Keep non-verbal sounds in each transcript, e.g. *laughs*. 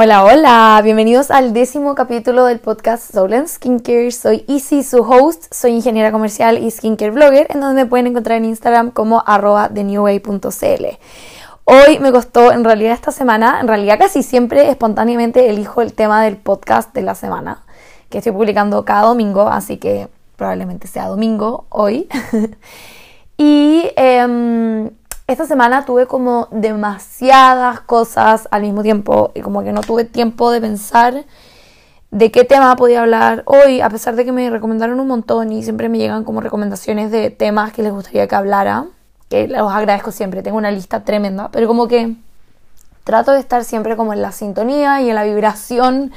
Hola, hola, bienvenidos al décimo capítulo del podcast Soul and Skincare. Soy Easy, su host, soy ingeniera comercial y skincare blogger, en donde me pueden encontrar en Instagram como arroba thenewway.cl. Hoy me costó, en realidad esta semana, en realidad casi siempre espontáneamente elijo el tema del podcast de la semana, que estoy publicando cada domingo, así que probablemente sea domingo hoy. *laughs* y eh, esta semana tuve como demasiadas cosas al mismo tiempo y como que no tuve tiempo de pensar de qué tema podía hablar hoy, a pesar de que me recomendaron un montón y siempre me llegan como recomendaciones de temas que les gustaría que hablara, que los agradezco siempre, tengo una lista tremenda, pero como que trato de estar siempre como en la sintonía y en la vibración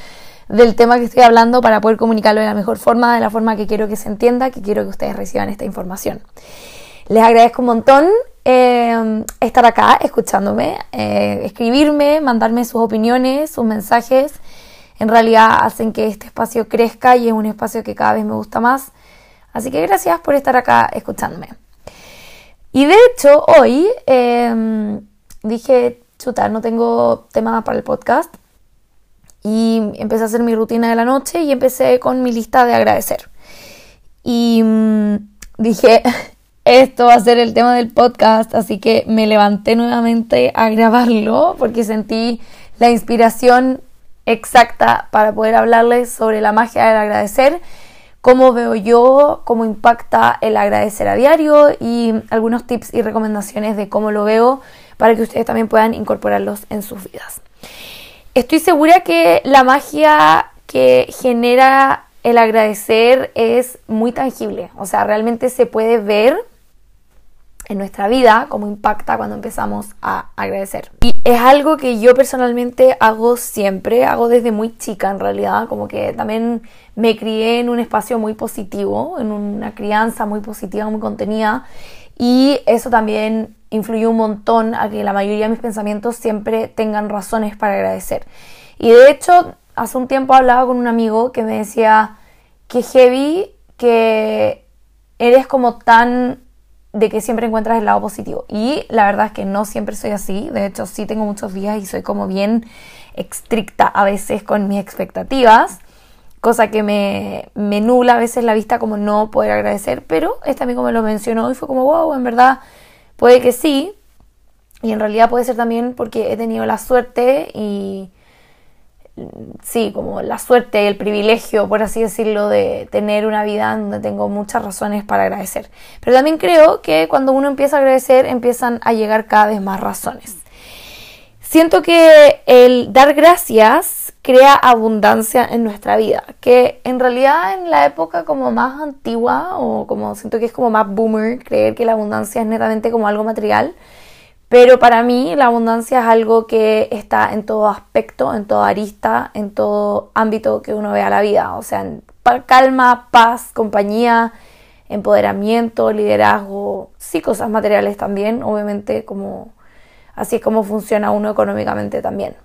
del tema que estoy hablando para poder comunicarlo de la mejor forma, de la forma que quiero que se entienda, que quiero que ustedes reciban esta información. Les agradezco un montón eh, estar acá escuchándome, eh, escribirme, mandarme sus opiniones, sus mensajes. En realidad hacen que este espacio crezca y es un espacio que cada vez me gusta más. Así que gracias por estar acá escuchándome. Y de hecho, hoy em, dije, chuta, no tengo tema para el podcast. Y empecé a hacer mi rutina de la noche y empecé con mi lista de agradecer. Y mm, dije, *laughs* esto va a ser el tema del podcast, así que me levanté nuevamente a grabarlo porque sentí la inspiración exacta para poder hablarles sobre la magia del agradecer, cómo veo yo, cómo impacta el agradecer a diario y algunos tips y recomendaciones de cómo lo veo para que ustedes también puedan incorporarlos en sus vidas. Estoy segura que la magia que genera el agradecer es muy tangible, o sea, realmente se puede ver en nuestra vida, cómo impacta cuando empezamos a agradecer. Y es algo que yo personalmente hago siempre, hago desde muy chica en realidad, como que también me crié en un espacio muy positivo, en una crianza muy positiva, muy contenida, y eso también influyó un montón a que la mayoría de mis pensamientos siempre tengan razones para agradecer. Y de hecho, hace un tiempo hablaba con un amigo que me decía que heavy que eres como tan de que siempre encuentras el lado positivo. Y la verdad es que no siempre soy así. De hecho, sí tengo muchos días y soy como bien estricta a veces con mis expectativas. Cosa que me, me nula a veces la vista como no poder agradecer. Pero este amigo me lo mencionó y fue como, wow, en verdad puede que sí. Y en realidad puede ser también porque he tenido la suerte y sí, como la suerte, el privilegio, por así decirlo, de tener una vida donde tengo muchas razones para agradecer. Pero también creo que cuando uno empieza a agradecer, empiezan a llegar cada vez más razones. Siento que el dar gracias crea abundancia en nuestra vida, que en realidad en la época como más antigua o como siento que es como más boomer creer que la abundancia es netamente como algo material, pero para mí la abundancia es algo que está en todo aspecto, en toda arista, en todo ámbito que uno vea la vida. O sea, en calma, paz, compañía, empoderamiento, liderazgo, sí cosas materiales también, obviamente como así es como funciona uno económicamente también.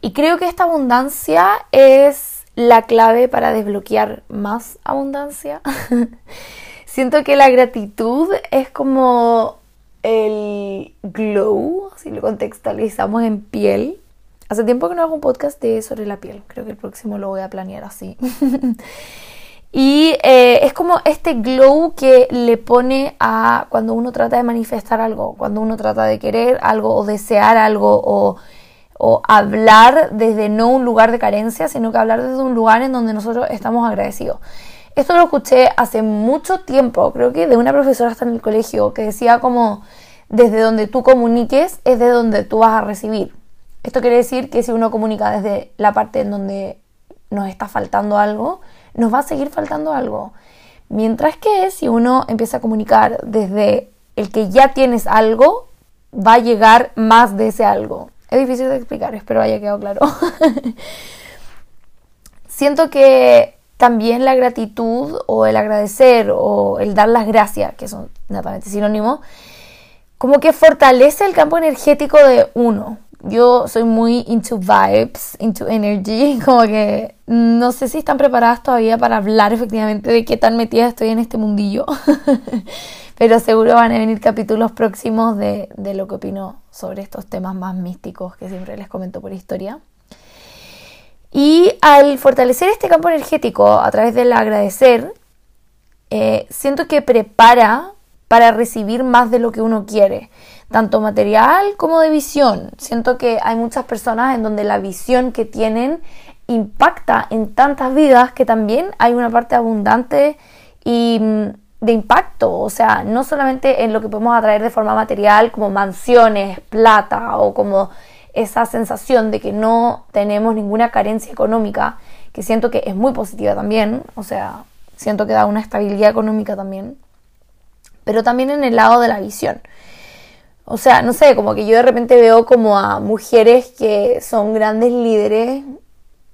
Y creo que esta abundancia es la clave para desbloquear más abundancia. *laughs* Siento que la gratitud es como el glow, si lo contextualizamos en piel. Hace tiempo que no hago un podcast de sobre la piel, creo que el próximo lo voy a planear así. *laughs* y eh, es como este glow que le pone a cuando uno trata de manifestar algo, cuando uno trata de querer algo o desear algo o, o hablar desde no un lugar de carencia, sino que hablar desde un lugar en donde nosotros estamos agradecidos. Esto lo escuché hace mucho tiempo, creo que de una profesora hasta en el colegio, que decía como desde donde tú comuniques es de donde tú vas a recibir. Esto quiere decir que si uno comunica desde la parte en donde nos está faltando algo, nos va a seguir faltando algo. Mientras que si uno empieza a comunicar desde el que ya tienes algo, va a llegar más de ese algo. Es difícil de explicar, espero haya quedado claro. *laughs* Siento que también la gratitud o el agradecer o el dar las gracias, que son netamente sinónimos, como que fortalece el campo energético de uno. Yo soy muy into vibes, into energy, *laughs* como que no sé si están preparadas todavía para hablar efectivamente de qué tan metida estoy en este mundillo. *laughs* pero seguro van a venir capítulos próximos de, de lo que opino sobre estos temas más místicos que siempre les comento por historia. Y al fortalecer este campo energético a través del agradecer, eh, siento que prepara para recibir más de lo que uno quiere, tanto material como de visión. Siento que hay muchas personas en donde la visión que tienen impacta en tantas vidas que también hay una parte abundante y mm, de impacto, o sea, no solamente en lo que podemos atraer de forma material como mansiones, plata o como esa sensación de que no tenemos ninguna carencia económica, que siento que es muy positiva también, o sea, siento que da una estabilidad económica también, pero también en el lado de la visión. O sea, no sé, como que yo de repente veo como a mujeres que son grandes líderes,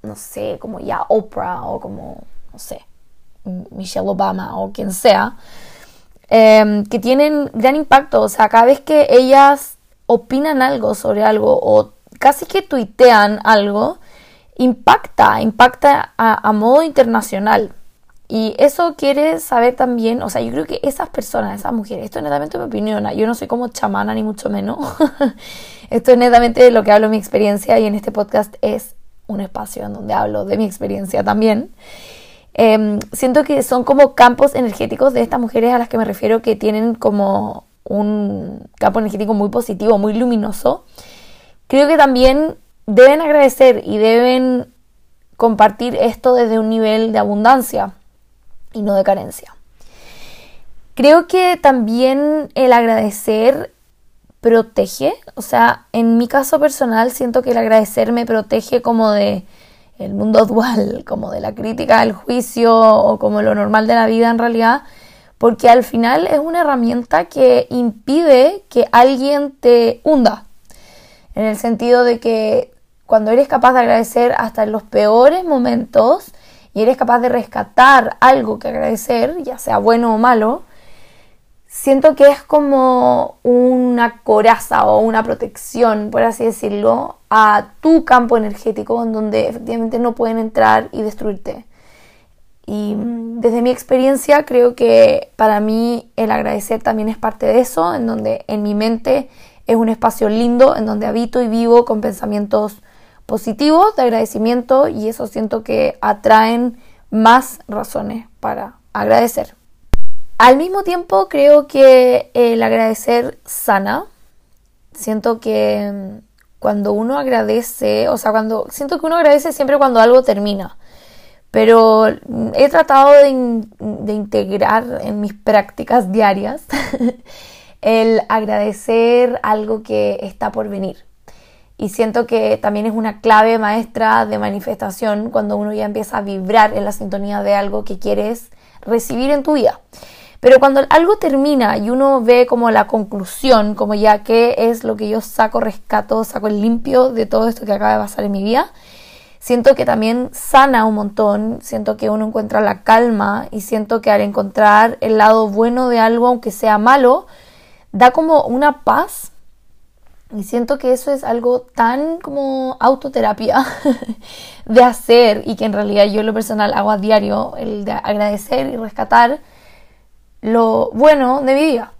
no sé, como ya Oprah o como, no sé, Michelle Obama o quien sea, em, que tienen gran impacto. O sea, cada vez que ellas opinan algo sobre algo o casi que tuitean algo, impacta, impacta a, modo internacional. Y eso quiere saber también, o sea, yo creo que esas personas, esas mujeres, esto es netamente mi opinión, yo no soy como chamana ni mucho menos, *laughs* esto es netamente lo que hablo de mi experiencia y en este podcast es un espacio en donde hablo de mi experiencia también. Em, siento que son como campos energéticos de estas mujeres a las que me refiero que tienen como un campo energético muy positivo, muy luminoso, creo que también deben agradecer y deben compartir esto desde un nivel de abundancia y no de carencia. Creo que también el agradecer protege, o sea, en mi caso personal siento que el agradecer me protege como de el mundo *laughs* dual, como de la crítica, el juicio o como lo normal de la vida en realidad, porque al final es una herramienta que impide que alguien te hunda, en el sentido de que cuando eres capaz de agradecer hasta en los peores momentos y eres capaz de rescatar algo que agradecer, ya sea bueno o malo, siento que es como una coraza o una protección, por así decirlo, a tu campo energético en donde efectivamente no pueden entrar y destruirte. Y desde mi experiencia creo que para mí el agradecer también es parte de eso, en donde en mi mente es un espacio lindo, en donde habito y vivo con pensamientos positivos de agradecimiento y eso siento que atraen más razones para agradecer. Al mismo tiempo creo que el agradecer sana. Siento que mm, cuando uno agradece, o sea, cuando siento que uno agradece siempre cuando algo termina pero he tratado de, integrar en mis prácticas diarias *laughs* el agradecer algo que está por venir. Y siento que también es una clave maestra de manifestación cuando uno ya empieza a vibrar en la sintonía de algo que quieres recibir en tu vida. Pero cuando algo termina y uno ve como la conclusión, como ya qué es lo que yo saco, rescato, saco el limpio de todo esto que acaba de pasar en mi vida, siento que también sana un montón, siento que uno encuentra la calma y siento que al encontrar el lado bueno de algo, aunque sea malo, da como una paz. Y siento que eso es algo tan como autoterapia *laughs* de hacer y que en realidad yo lo personal hago a diario, el de agradecer y rescatar lo bueno de mi vida.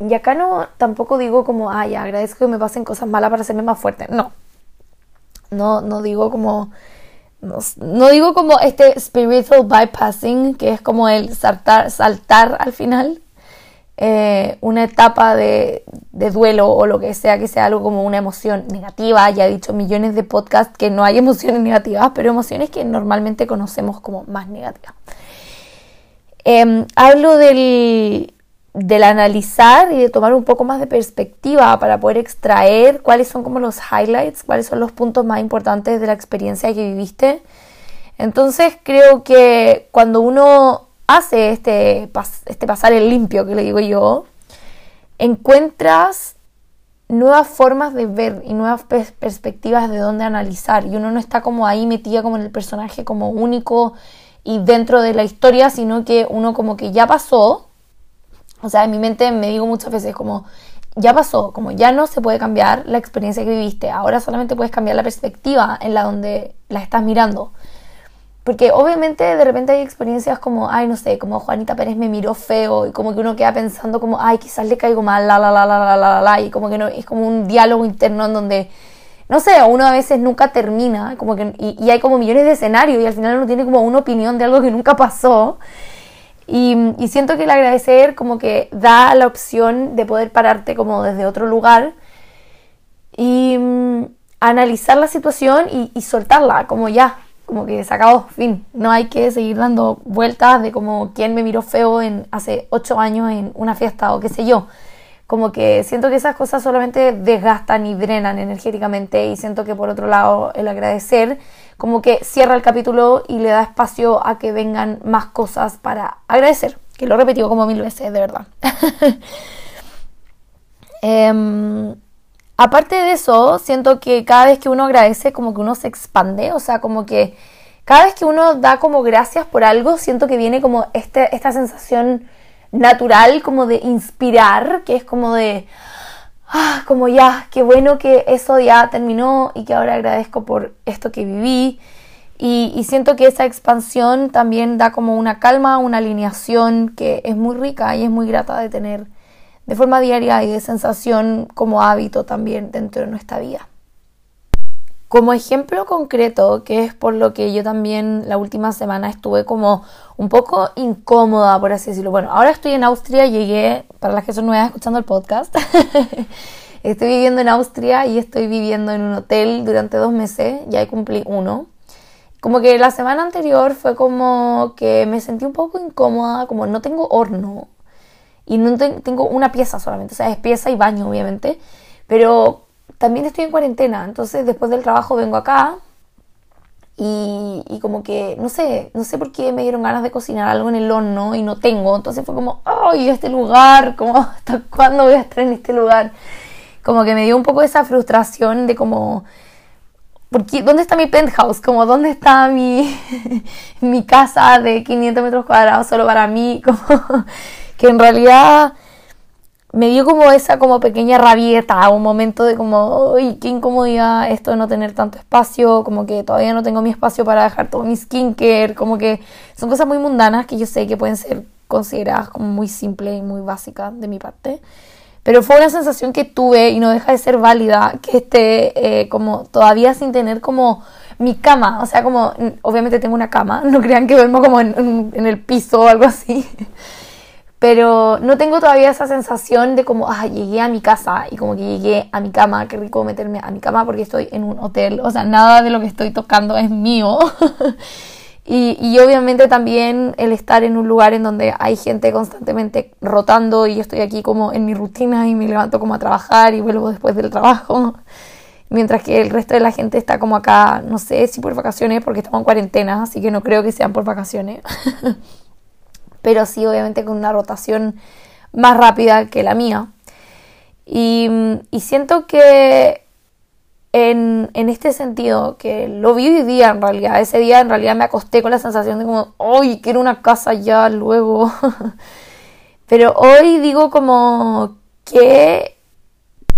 Y acá no tampoco digo como, ay, agradezco que me pasen cosas malas para hacerme más fuerte. No, no, no digo como. No, digo como este spiritual bypassing, que es como el saltar, saltar al final. Eh, una etapa de, duelo o lo que sea, que sea algo como una emoción negativa. Ya he dicho millones de podcasts que no hay emociones negativas, pero emociones que normalmente conocemos como más negativas. Em, hablo del, del analizar y de tomar un poco más de perspectiva para poder extraer cuáles son como los highlights, cuáles son los puntos más importantes de la experiencia que viviste. Entonces creo que cuando uno hace este, este pasar el limpio, que le digo yo, encuentras nuevas formas de ver y nuevas perspectivas de dónde analizar y uno no está como ahí metida como en el personaje como único y dentro de la historia, sino que uno como que ya pasó o sea, en mi mente me digo muchas veces como, ya pasó, como ya no se puede cambiar la experiencia que viviste, ahora solamente puedes cambiar la perspectiva en la donde la estás mirando. porque obviamente de repente hay experiencias como, ay, no sé, como Juanita Pérez me miró feo y como que uno queda pensando como, ay, quizás le caigo mal, la, la, la, la, la, la, la, y como que no, es como un diálogo interno en donde, no sé, uno a veces nunca termina, como que, y, y hay como millones de escenarios y al final uno tiene como una opinión de algo que nunca pasó. Y, siento que el agradecer como que da la opción de poder pararte como desde otro lugar y mm, analizar la situación y, y soltarla, como ya, como que se acabó, fin. No hay que seguir dando vueltas de como quién me miró feo en hace ocho años en una fiesta o qué sé yo. Como que siento que esas cosas solamente desgastan y drenan energéticamente y siento que por otro lado el agradecer como que cierra el capítulo y le da espacio a que vengan más cosas para agradecer, que lo repetido como mil veces, de verdad. *laughs* eh, Aparte de eso, siento que cada vez que uno agradece, como que uno se expande, o sea, como que cada vez que uno da como gracias por algo, siento que viene como este, esta sensación natural, como de inspirar, que es como de, ah, como ya, qué bueno que eso ya terminó y que ahora agradezco por esto que viví. Y, siento que esa expansión también da como una calma, una alineación que es muy rica y es muy grata de tener de forma diaria y de sensación como hábito también dentro de nuestra vida. Como ejemplo concreto, que es por lo que yo también la última semana estuve como un poco incómoda, por así decirlo. Bueno, ahora estoy en Austria, llegué, para las que son nuevas escuchando el podcast, *laughs* estoy viviendo en Austria y estoy viviendo en un hotel durante dos meses, ya cumplí uno. Como que la semana anterior fue como que me sentí un poco incómoda, como no tengo horno, y no tengo una pieza solamente, o sea, es pieza y baño obviamente, pero también estoy en cuarentena, entonces después del trabajo vengo acá y, y, como que, no sé, no sé por qué me dieron ganas de cocinar algo en el horno y no tengo, entonces fue como, ay, este lugar, *laughs* como, ¿hasta cuándo voy a estar en este lugar? Como que me dio un poco esa frustración de como, porque, ¿dónde está mi penthouse? Como, ¿dónde está mi, *laughs* mi casa de 500 metros cuadrados solo para mí? *laughs* Como, que en realidad me dio como esa como pequeña rabieta, un momento de como, uy, qué incomodidad esto de no tener tanto espacio, como que todavía no tengo mi espacio para dejar todo mi skincare, como que son cosas muy mundanas que yo sé que pueden ser consideradas como muy simples y muy básicas de mi parte. Pero fue una sensación que tuve y no deja de ser válida que esté eh, como todavía sin tener como mi cama, o sea, como obviamente tengo una cama, *laughs* no crean que duermo como en, en el piso o algo así pero no tengo todavía esa sensación de como, ah, llegué a mi casa y como que llegué a mi cama, qué rico meterme a mi cama porque estoy en un hotel, o sea, nada de lo que estoy tocando es mío. *laughs* y, y, obviamente también el estar en un lugar en donde hay gente constantemente rotando y yo estoy aquí como en mi rutina y me levanto como a trabajar y vuelvo después del trabajo. *laughs* Mientras que el resto de la gente está como acá, no sé si por vacaciones, porque estamos en cuarentena, así que no creo que sean por vacaciones. *laughs* pero sí obviamente con una rotación más rápida que la mía. Y, siento que en, este sentido, que lo vi hoy día en realidad, ese día en realidad me acosté con la sensación de como, ¡ay, quiero una casa ya luego! *laughs* pero hoy digo como, qué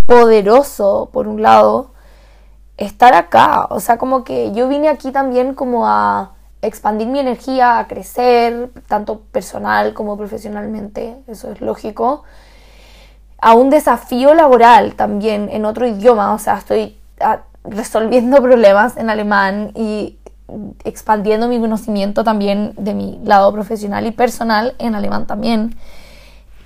poderoso, por un lado, estar acá. O sea, como que yo vine aquí también como a expandir mi energía, a crecer, tanto personal como profesionalmente, eso es lógico, a un desafío laboral también en otro idioma, o sea, estoy ah, resolviendo *laughs* problemas en alemán y expandiendo mi conocimiento también de mi lado profesional y personal en alemán también.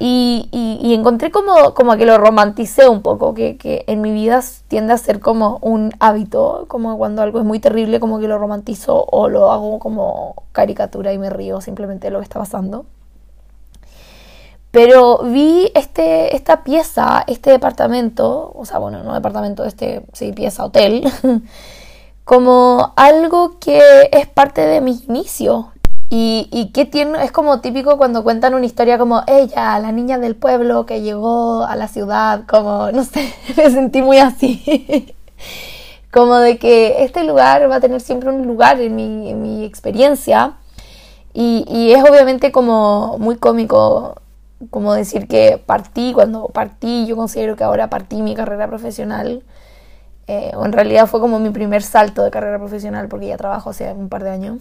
Y, encontré como, como que lo romanticé un poco, que, que, en mi vida tiende a ser como un hábito, como cuando algo es muy terrible, como que lo romantizo o lo hago como caricatura y me río simplemente de lo que está pasando. Pero vi este, esta pieza, este departamento, o sea, bueno, no departamento, este, sí, pieza, hotel, *laughs* como algo que es parte de mi inicio, y, y qué tiene, es como típico cuando cuentan una historia como ella, la niña del pueblo que llegó a la ciudad, como, no sé, *laughs* me sentí muy así. *laughs* como de que este lugar va a tener siempre un lugar en mi, en mi experiencia. Y, y, es obviamente como muy cómico como decir que partí, cuando partí, yo considero que ahora partí mi carrera profesional. Eh, o en realidad fue como mi primer salto de carrera profesional porque ya trabajo hace un par de años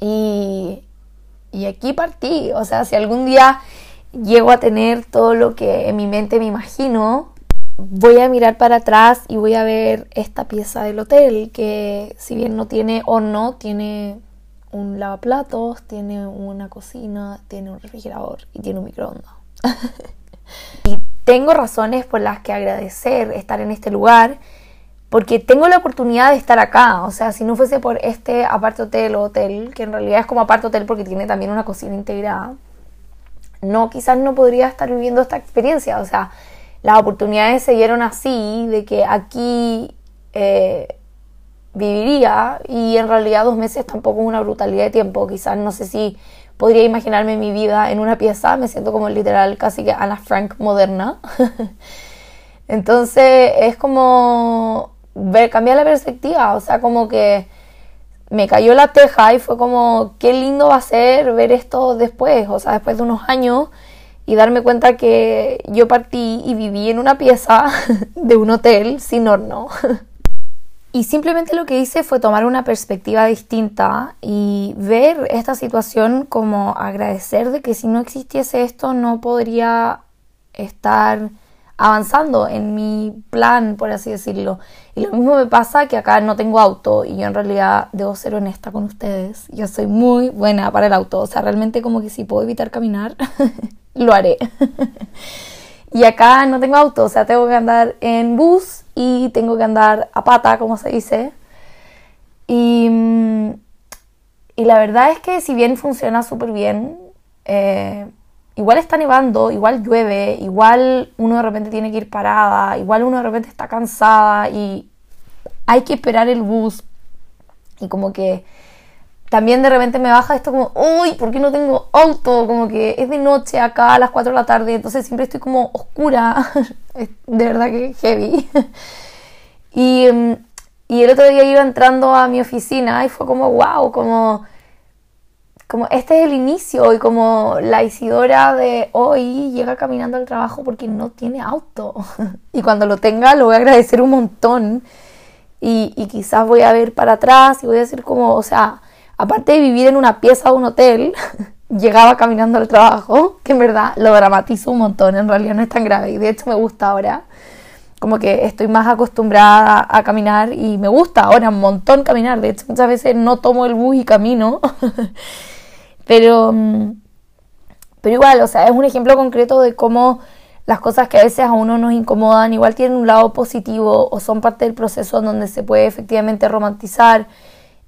Y, y aquí partí. O sea, si algún día llego a tener todo lo que en mi mente me imagino, voy a mirar para atrás y voy a ver esta pieza del hotel que si bien no tiene horno, tiene un lavaplatos, tiene una cocina, tiene un refrigerador y tiene un microondas. *laughs* y tengo razones por las que agradecer estar en este lugar porque tengo la oportunidad de estar acá. O sea, si no fuese por este aparte hotel o hotel, que en realidad es como aparte hotel porque tiene también una cocina integrada, no, quizás no podría estar viviendo esta experiencia. O sea, las oportunidades se dieron así, de que aquí eh, viviría y en realidad dos meses tampoco es una brutalidad de tiempo. Quizás no sé si podría imaginarme mi vida en una pieza, me siento como literal casi que Anna Frank moderna. *laughs* Entonces es como ver, cambiar la perspectiva, o sea, como que me cayó la teja y fue como, qué lindo va a ser ver esto después, o sea, después de unos años y darme cuenta que yo partí y viví en una pieza *laughs* de un hotel sin horno. Y simplemente lo que hice fue tomar una perspectiva distinta y ver esta situación como agradecer de que si no existiese esto no podría estar avanzando en mi plan, por así decirlo. Y lo mismo me pasa que acá no tengo auto y yo en realidad debo ser honesta con ustedes. Yo soy muy buena para el auto, o sea, realmente como que si puedo evitar caminar, *laughs* lo haré. *laughs* y acá no tengo auto, o sea, tengo que andar en bus y tengo que andar a pata, como se dice. Y, mm, y la verdad es que si bien funciona súper bien, eh, igual está nevando, igual llueve, igual uno de repente tiene que ir parada, igual uno de repente está cansada y hay que esperar el bus. Y como que también de repente me baja esto como, uy, ¿por qué no tengo auto? Como que es de noche acá a las 4 de la tarde, entonces siempre estoy como oscura. *laughs* de verdad que heavy. *laughs* y, mm, y el otro día iba entrando a mi oficina y fue como, wow, como como este es el inicio y como la Isidora de hoy llega caminando al trabajo porque no tiene auto. *laughs* y cuando lo tenga lo voy a agradecer un montón. Y, y, quizás voy a ver para atrás y voy a decir como, o sea, aparte de vivir en una pieza de un hotel, *laughs* llegaba caminando al trabajo, que en verdad lo dramatizo un montón, en realidad no es tan grave y de hecho me gusta ahora. Como que estoy más acostumbrada a caminar y me gusta ahora un montón caminar. De hecho, muchas veces no tomo el bus y camino. *laughs* Pero, mm, pero igual, o sea, es un ejemplo concreto de cómo las cosas que a veces a uno nos incomodan igual tienen un lado positivo o son parte del proceso en donde se puede efectivamente romantizar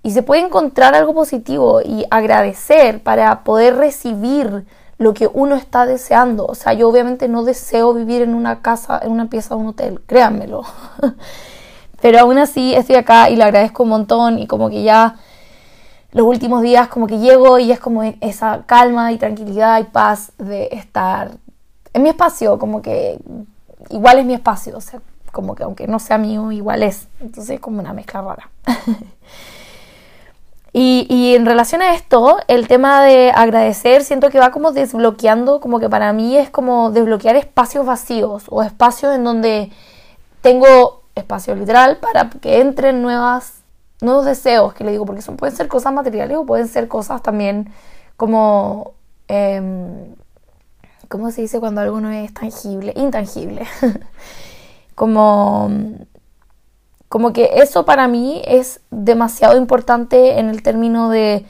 y se puede encontrar algo positivo y agradecer para poder recibir lo que uno está deseando. O sea, yo obviamente no deseo vivir en una casa, en una pieza de un hotel, créanmelo. *laughs* Pero aún así estoy acá y le agradezco un montón y como que ya los últimos días como que llego y es como esa calma y tranquilidad y paz de estar en mi espacio, como que igual es mi espacio, o sea, como que aunque no sea mío, igual es. Entonces es como una mezcla rara. *laughs* y, y en relación a esto, el tema de agradecer, siento que va como desbloqueando, como que para mí es como desbloquear espacios vacíos o espacios en donde tengo espacio literal para que entren nuevas nuevos deseos, que le digo, porque son, pueden ser cosas materiales o pueden ser cosas también como, eh, ¿cómo se dice cuando algo no es tangible? Intangible. *laughs* como, como que eso para mí es demasiado importante en el término de,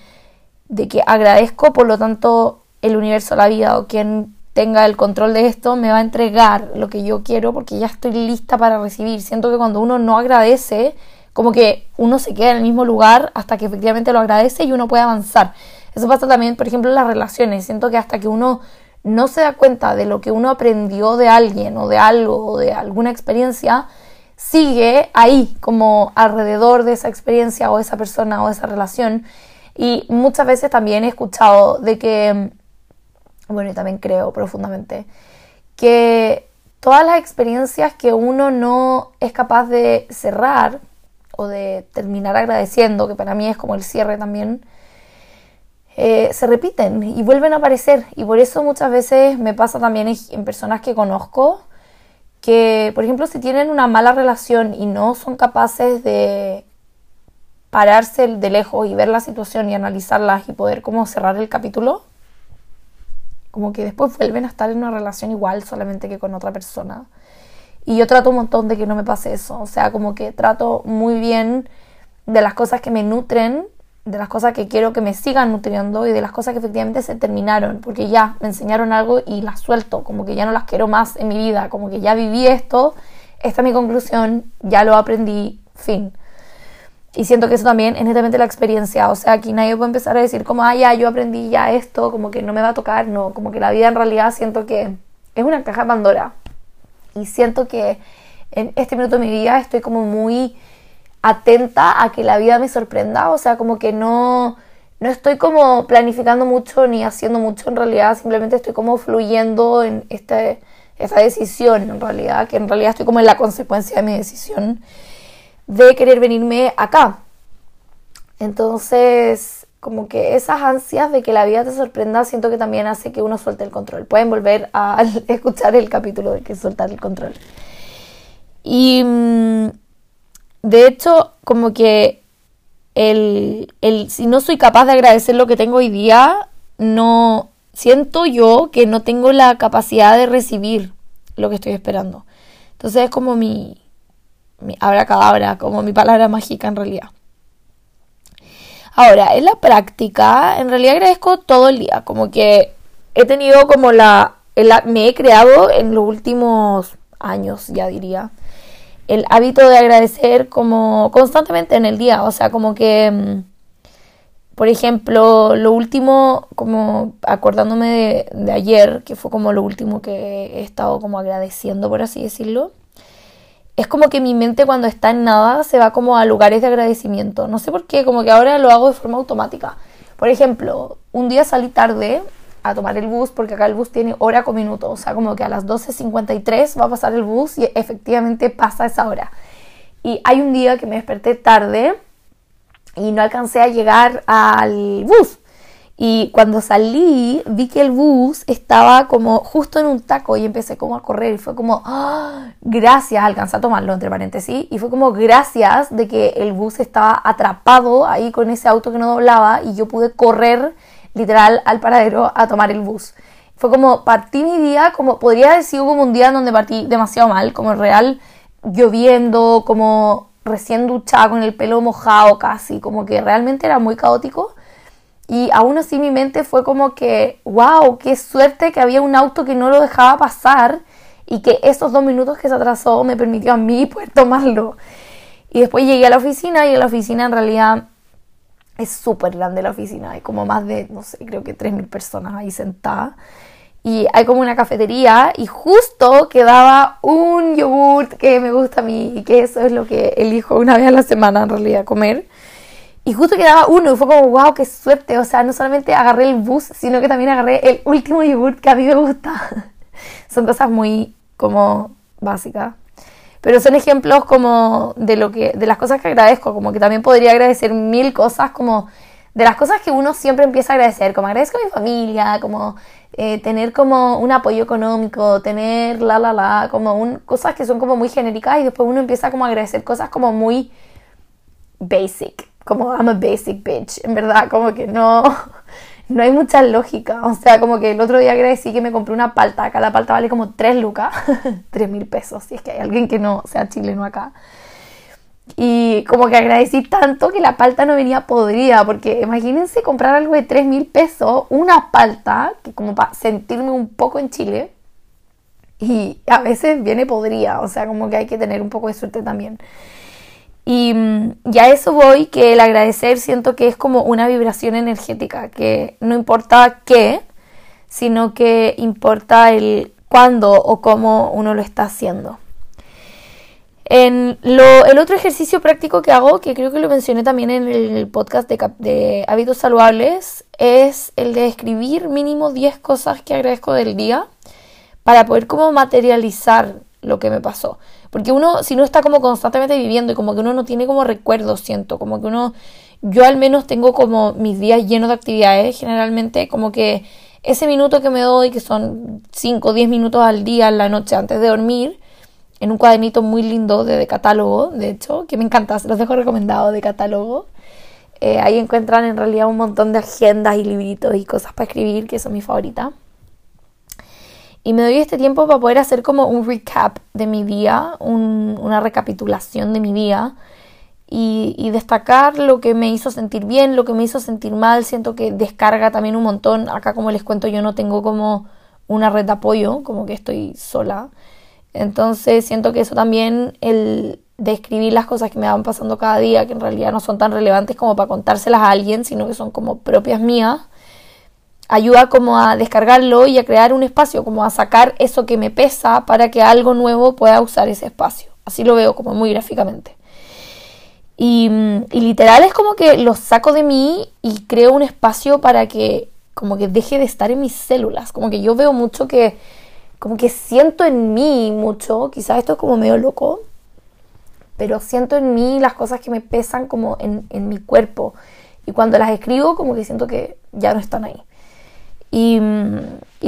de que agradezco, por lo tanto, el universo, la vida o quien tenga el control de esto me va a entregar lo que yo quiero porque ya estoy lista para recibir. Siento que cuando uno no agradece, como que uno se queda en el mismo lugar hasta que efectivamente lo agradece y uno puede avanzar. Eso pasa también, por ejemplo, en las relaciones. Siento que hasta que uno no se da cuenta de lo que uno aprendió de alguien o de algo o de alguna experiencia, sigue ahí como alrededor de esa experiencia o esa persona o esa relación. Y muchas veces también he escuchado de que, bueno, y también creo profundamente, que todas las experiencias que uno no es capaz de cerrar, o de terminar agradeciendo, que para mí es como el cierre también, eh, se repiten y vuelven a aparecer. Y por eso muchas veces me pasa también en personas que conozco que, por ejemplo, si tienen una mala relación y no son capaces de pararse de lejos y ver la situación y analizarlas y poder como cerrar el capítulo, como que después vuelven a estar en una relación igual, solamente que con otra persona. Y yo trato un montón de que no me pase eso, o sea, como que trato muy bien de las cosas que me nutren, de las cosas que quiero que me sigan nutriendo y de las cosas que efectivamente se terminaron, porque ya me enseñaron algo y las suelto, como que ya no las quiero más en mi vida, como que ya viví esto, esta es mi conclusión, ya lo aprendí, fin. Y siento que eso también es netamente la experiencia. O sea, aquí nadie puede empezar a decir como, ah, ya, yo aprendí ya esto, como que no me va a tocar. No, como que la vida en realidad siento que es una caja de Pandora. Y siento que en este minuto de mi vida estoy como muy atenta a que la vida me sorprenda. O sea, como que no, no estoy como planificando mucho ni haciendo mucho en realidad. Simplemente estoy como fluyendo en este, esta decisión en realidad. Que en realidad estoy como en la consecuencia de mi decisión de querer venirme acá. Entonces, como que esas ansias de que la vida te sorprenda, siento que también hace que uno suelte el control. Pueden volver a *laughs* escuchar el capítulo de que soltar el control. Y mm, de hecho, como que el, el, si no soy capaz de agradecer lo que tengo hoy día, no siento yo que no tengo la capacidad de recibir lo que estoy esperando. Entonces es como mi, mi como mi palabra mágica en realidad. Ahora, en la práctica, en realidad agradezco todo el día, como que he tenido como la, me he creado en los últimos años, ya diría, el hábito de agradecer como constantemente en el día, o sea, como que, mm, por ejemplo, lo último, como acordándome de, de ayer, que fue como lo último que he estado como agradeciendo, por así decirlo, es como que mi mente cuando está en nada se va como a lugares de agradecimiento. No sé por qué, como que ahora lo hago de forma automática. Por ejemplo, un día salí tarde a tomar el bus porque acá el bus tiene hora con minuto. O sea, como que a las 12.53 va a pasar el bus y efectivamente pasa esa hora. Y hay un día que me desperté tarde y no alcancé a llegar al bus. Y cuando salí, vi que el bus estaba como justo en un taco y empecé como a correr. Y fue como, ¡Ah! gracias, alcancé a tomarlo entre paréntesis. Y fue como, gracias de que el bus estaba atrapado ahí con ese auto que no doblaba y yo pude correr literal al paradero a tomar el bus. Fue como, partí mi día, como podría decir como un día en donde partí demasiado mal, como real lloviendo, como recién duchada con el pelo mojado casi, como que realmente era muy caótico y aún así mi mente fue como que, wow, qué suerte que había un auto que no lo dejaba pasar y que esos dos minutos que se atrasó me permitió a mí *laughs* poder tomarlo. Y después llegué a la oficina y en la oficina en realidad es súper grande la oficina, hay como más de, no sé, creo que 3.000 personas ahí sentadas. Y hay como una cafetería y justo quedaba un yogurt que me gusta a mí y que eso es lo que elijo una vez a la semana en realidad comer. Y justo quedaba uno y fue como, wow, qué suerte. O sea, no solamente agarré el bus, sino que también agarré el último yogurt que a mí me gusta. *laughs* son cosas muy como básicas. Pero son ejemplos como de lo que, de las cosas que agradezco, como que también podría agradecer mil cosas, como de las cosas que uno siempre empieza a agradecer, como agradezco a mi familia, como eh, tener como un apoyo económico, tener la la la, como un, cosas que son como muy genéricas y después uno empieza como a agradecer cosas como muy basic, como I'm a basic bitch, en verdad, como que no, *laughs* no hay mucha lógica. O sea, como que el otro día agradecí que me compré una palta, acá la palta vale como 3 lucas, *laughs* 3 mil pesos, si es que hay alguien que no sea chileno acá. Y como que agradecí tanto que la palta no venía podrida, porque imagínense comprar algo de 3 mil pesos, una palta, que como para sentirme un poco en Chile, y a veces viene podrida, o sea, como que hay que tener un poco de suerte también. Y, ya a eso voy, que el agradecer siento que es como una vibración energética, que no importa qué, sino que importa el cuándo o cómo uno lo está haciendo. En lo, el otro ejercicio práctico que hago, que creo que lo mencioné también en el podcast de, de hábitos saludables, es el de escribir mínimo 10 cosas que agradezco del día para poder como materializar lo que me pasó. Porque uno, si no está como constantemente viviendo y como que uno no tiene como recuerdos, siento, como que uno, yo al menos tengo como mis días llenos de actividades, generalmente como que ese minuto que me doy, que son 5 o 10 minutos al día, en la noche antes de dormir, en un cuadernito muy lindo de, catálogo, de hecho, que me encanta, se los dejo recomendado de catálogo. Eh, ahí encuentran en realidad un montón de agendas y libritos y cosas para escribir, que son mis favoritas. Y me doy este tiempo para poder hacer como un recap de mi día, una recapitulación de mi día y, destacar lo que me hizo sentir bien, lo que me hizo sentir mal. Siento que descarga también un montón. Acá como les cuento yo no tengo como una red de apoyo, como que estoy sola. Entonces siento que eso también, el describir las cosas que me van pasando cada día, que en realidad no son tan relevantes como para contárselas a alguien, sino que son como propias mías, ayuda como a descargarlo y a crear un espacio, como a sacar eso que me pesa para que algo nuevo pueda usar ese espacio. Así lo veo como muy gráficamente. Y, y, literal es como que lo saco de mí y creo un espacio para que como que deje de estar en mis células. Como que yo veo mucho que, como que siento en mí mucho, quizás esto es como medio loco, pero siento en mí las cosas que me pesan como en, en mi cuerpo. Y cuando las escribo como que siento que ya no están ahí. Y,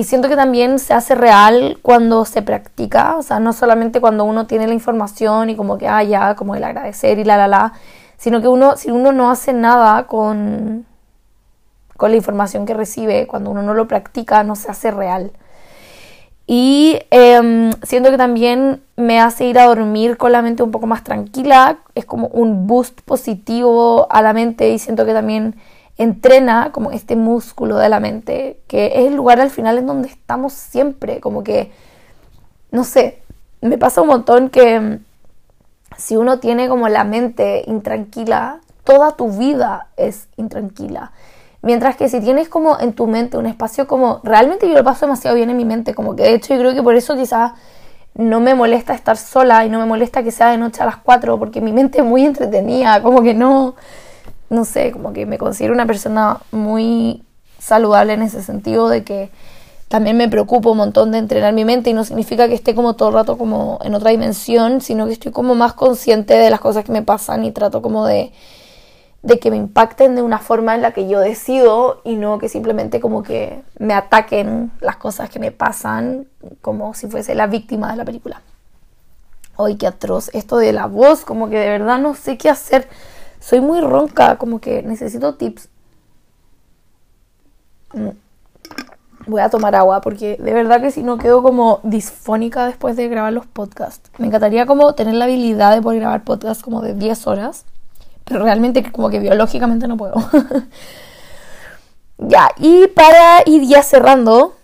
siento que también se hace real cuando se practica, o sea, no solamente cuando uno tiene la información y como que, ah, ya, como el agradecer y la, la, la, sino que uno, si uno no hace nada con, con la información que recibe, cuando uno no lo practica, no se hace real. Y eh, siento que también me hace ir a dormir con la mente un poco más tranquila, es como un boost positivo a la mente y siento que también entrena como este músculo de la mente, que es el lugar al final en donde estamos siempre, como que, no sé, me pasa un montón que mm, si uno tiene como la mente intranquila, toda tu vida es intranquila. Mientras que si tienes como en tu mente un espacio como, realmente yo lo paso demasiado bien en mi mente, como que de hecho yo creo que por eso quizás no me molesta estar sola y no me molesta que sea de noche a las 4, porque mi mente es muy entretenida, como que no, no sé, como que me considero una persona muy saludable en ese sentido de que también me preocupo un montón de entrenar mi mente y no significa que esté como todo el rato como en otra dimensión, sino que estoy como más consciente de las cosas que me pasan y trato como de, de que me impacten de una forma en la que yo decido y no que simplemente como que me ataquen las cosas que me pasan como si fuese la víctima de la película. Ay, qué atroz. Esto de la voz, como que de verdad no sé qué hacer soy muy ronca, como que necesito tips. Mm. Voy a tomar agua porque de verdad que si no quedo como disfónica después de grabar los podcasts. Me encantaría como tener la habilidad de poder grabar podcasts como de 10 horas, pero realmente como que biológicamente no puedo. *laughs* ya, y para ir ya cerrando,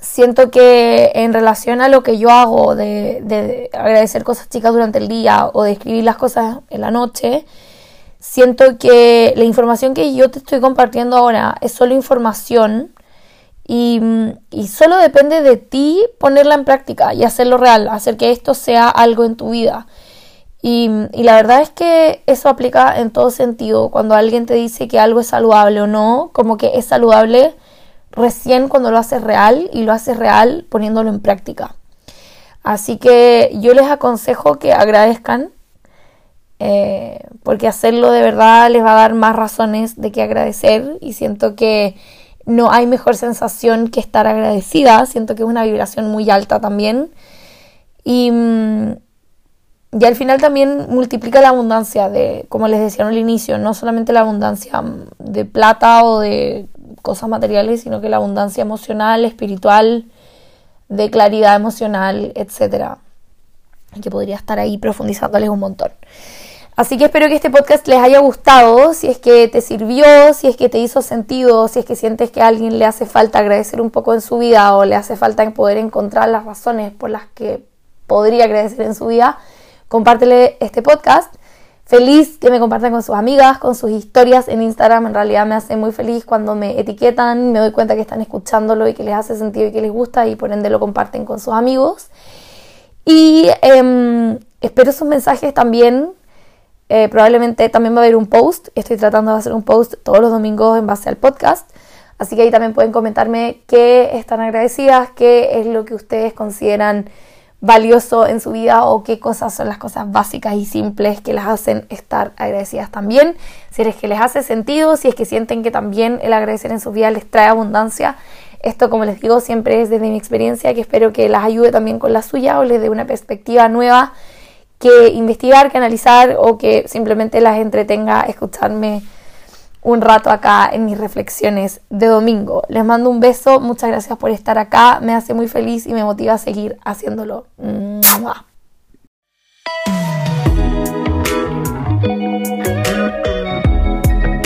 siento que en relación a lo que yo hago de, agradecer cosas chicas durante el día o de escribir las cosas en la noche, siento que la información que yo te estoy compartiendo ahora es solo información y, solo depende de ti ponerla en práctica y hacerlo real, hacer que esto sea algo en tu vida. Y, y, la verdad es que eso aplica en todo sentido. Cuando alguien te dice que algo es saludable o no, como que es saludable recién cuando lo haces real y lo haces real poniéndolo en práctica. Así que yo les aconsejo que agradezcan, eh, porque hacerlo de verdad les va a dar más razones de que agradecer y siento que no hay mejor sensación que estar agradecida, siento que es una vibración muy alta también y, mm, al final también multiplica la abundancia de, como les decía al inicio, no solamente la abundancia de plata o de cosas materiales, sino que la abundancia emocional, espiritual, de claridad emocional, etcétera. Que podría estar ahí profundizándoles un montón. Así que espero que este podcast les haya gustado, si es que te sirvió, si es que te hizo sentido, si es que sientes que a alguien le hace falta agradecer un poco en su vida o le hace falta poder encontrar las razones por las que podría agradecer en su vida, compártele este podcast feliz que me compartan con sus amigas, con sus historias en Instagram. En realidad me hace muy feliz cuando me etiquetan, me doy cuenta que están escuchándolo y que les hace sentido y que les gusta y por ende lo comparten con sus amigos. Y em, espero sus mensajes también. Eh, probablemente también va a haber un post. Estoy tratando de hacer un post todos los domingos en base al podcast. Así que ahí también pueden comentarme qué están agradecidas, qué es lo que ustedes consideran valioso en su vida o qué cosas son las cosas básicas y simples que las hacen estar agradecidas también. Si es que les hace sentido, si es que sienten que también el agradecer en su vida les trae abundancia. Esto, como les digo, siempre es desde mi experiencia que espero que las ayude también con la suya o les dé una perspectiva nueva que investigar, que analizar o que simplemente las entretenga escucharme un rato acá en mis reflexiones de domingo. Les mando un beso, muchas gracias por estar acá, me hace muy feliz y me motiva a seguir haciéndolo.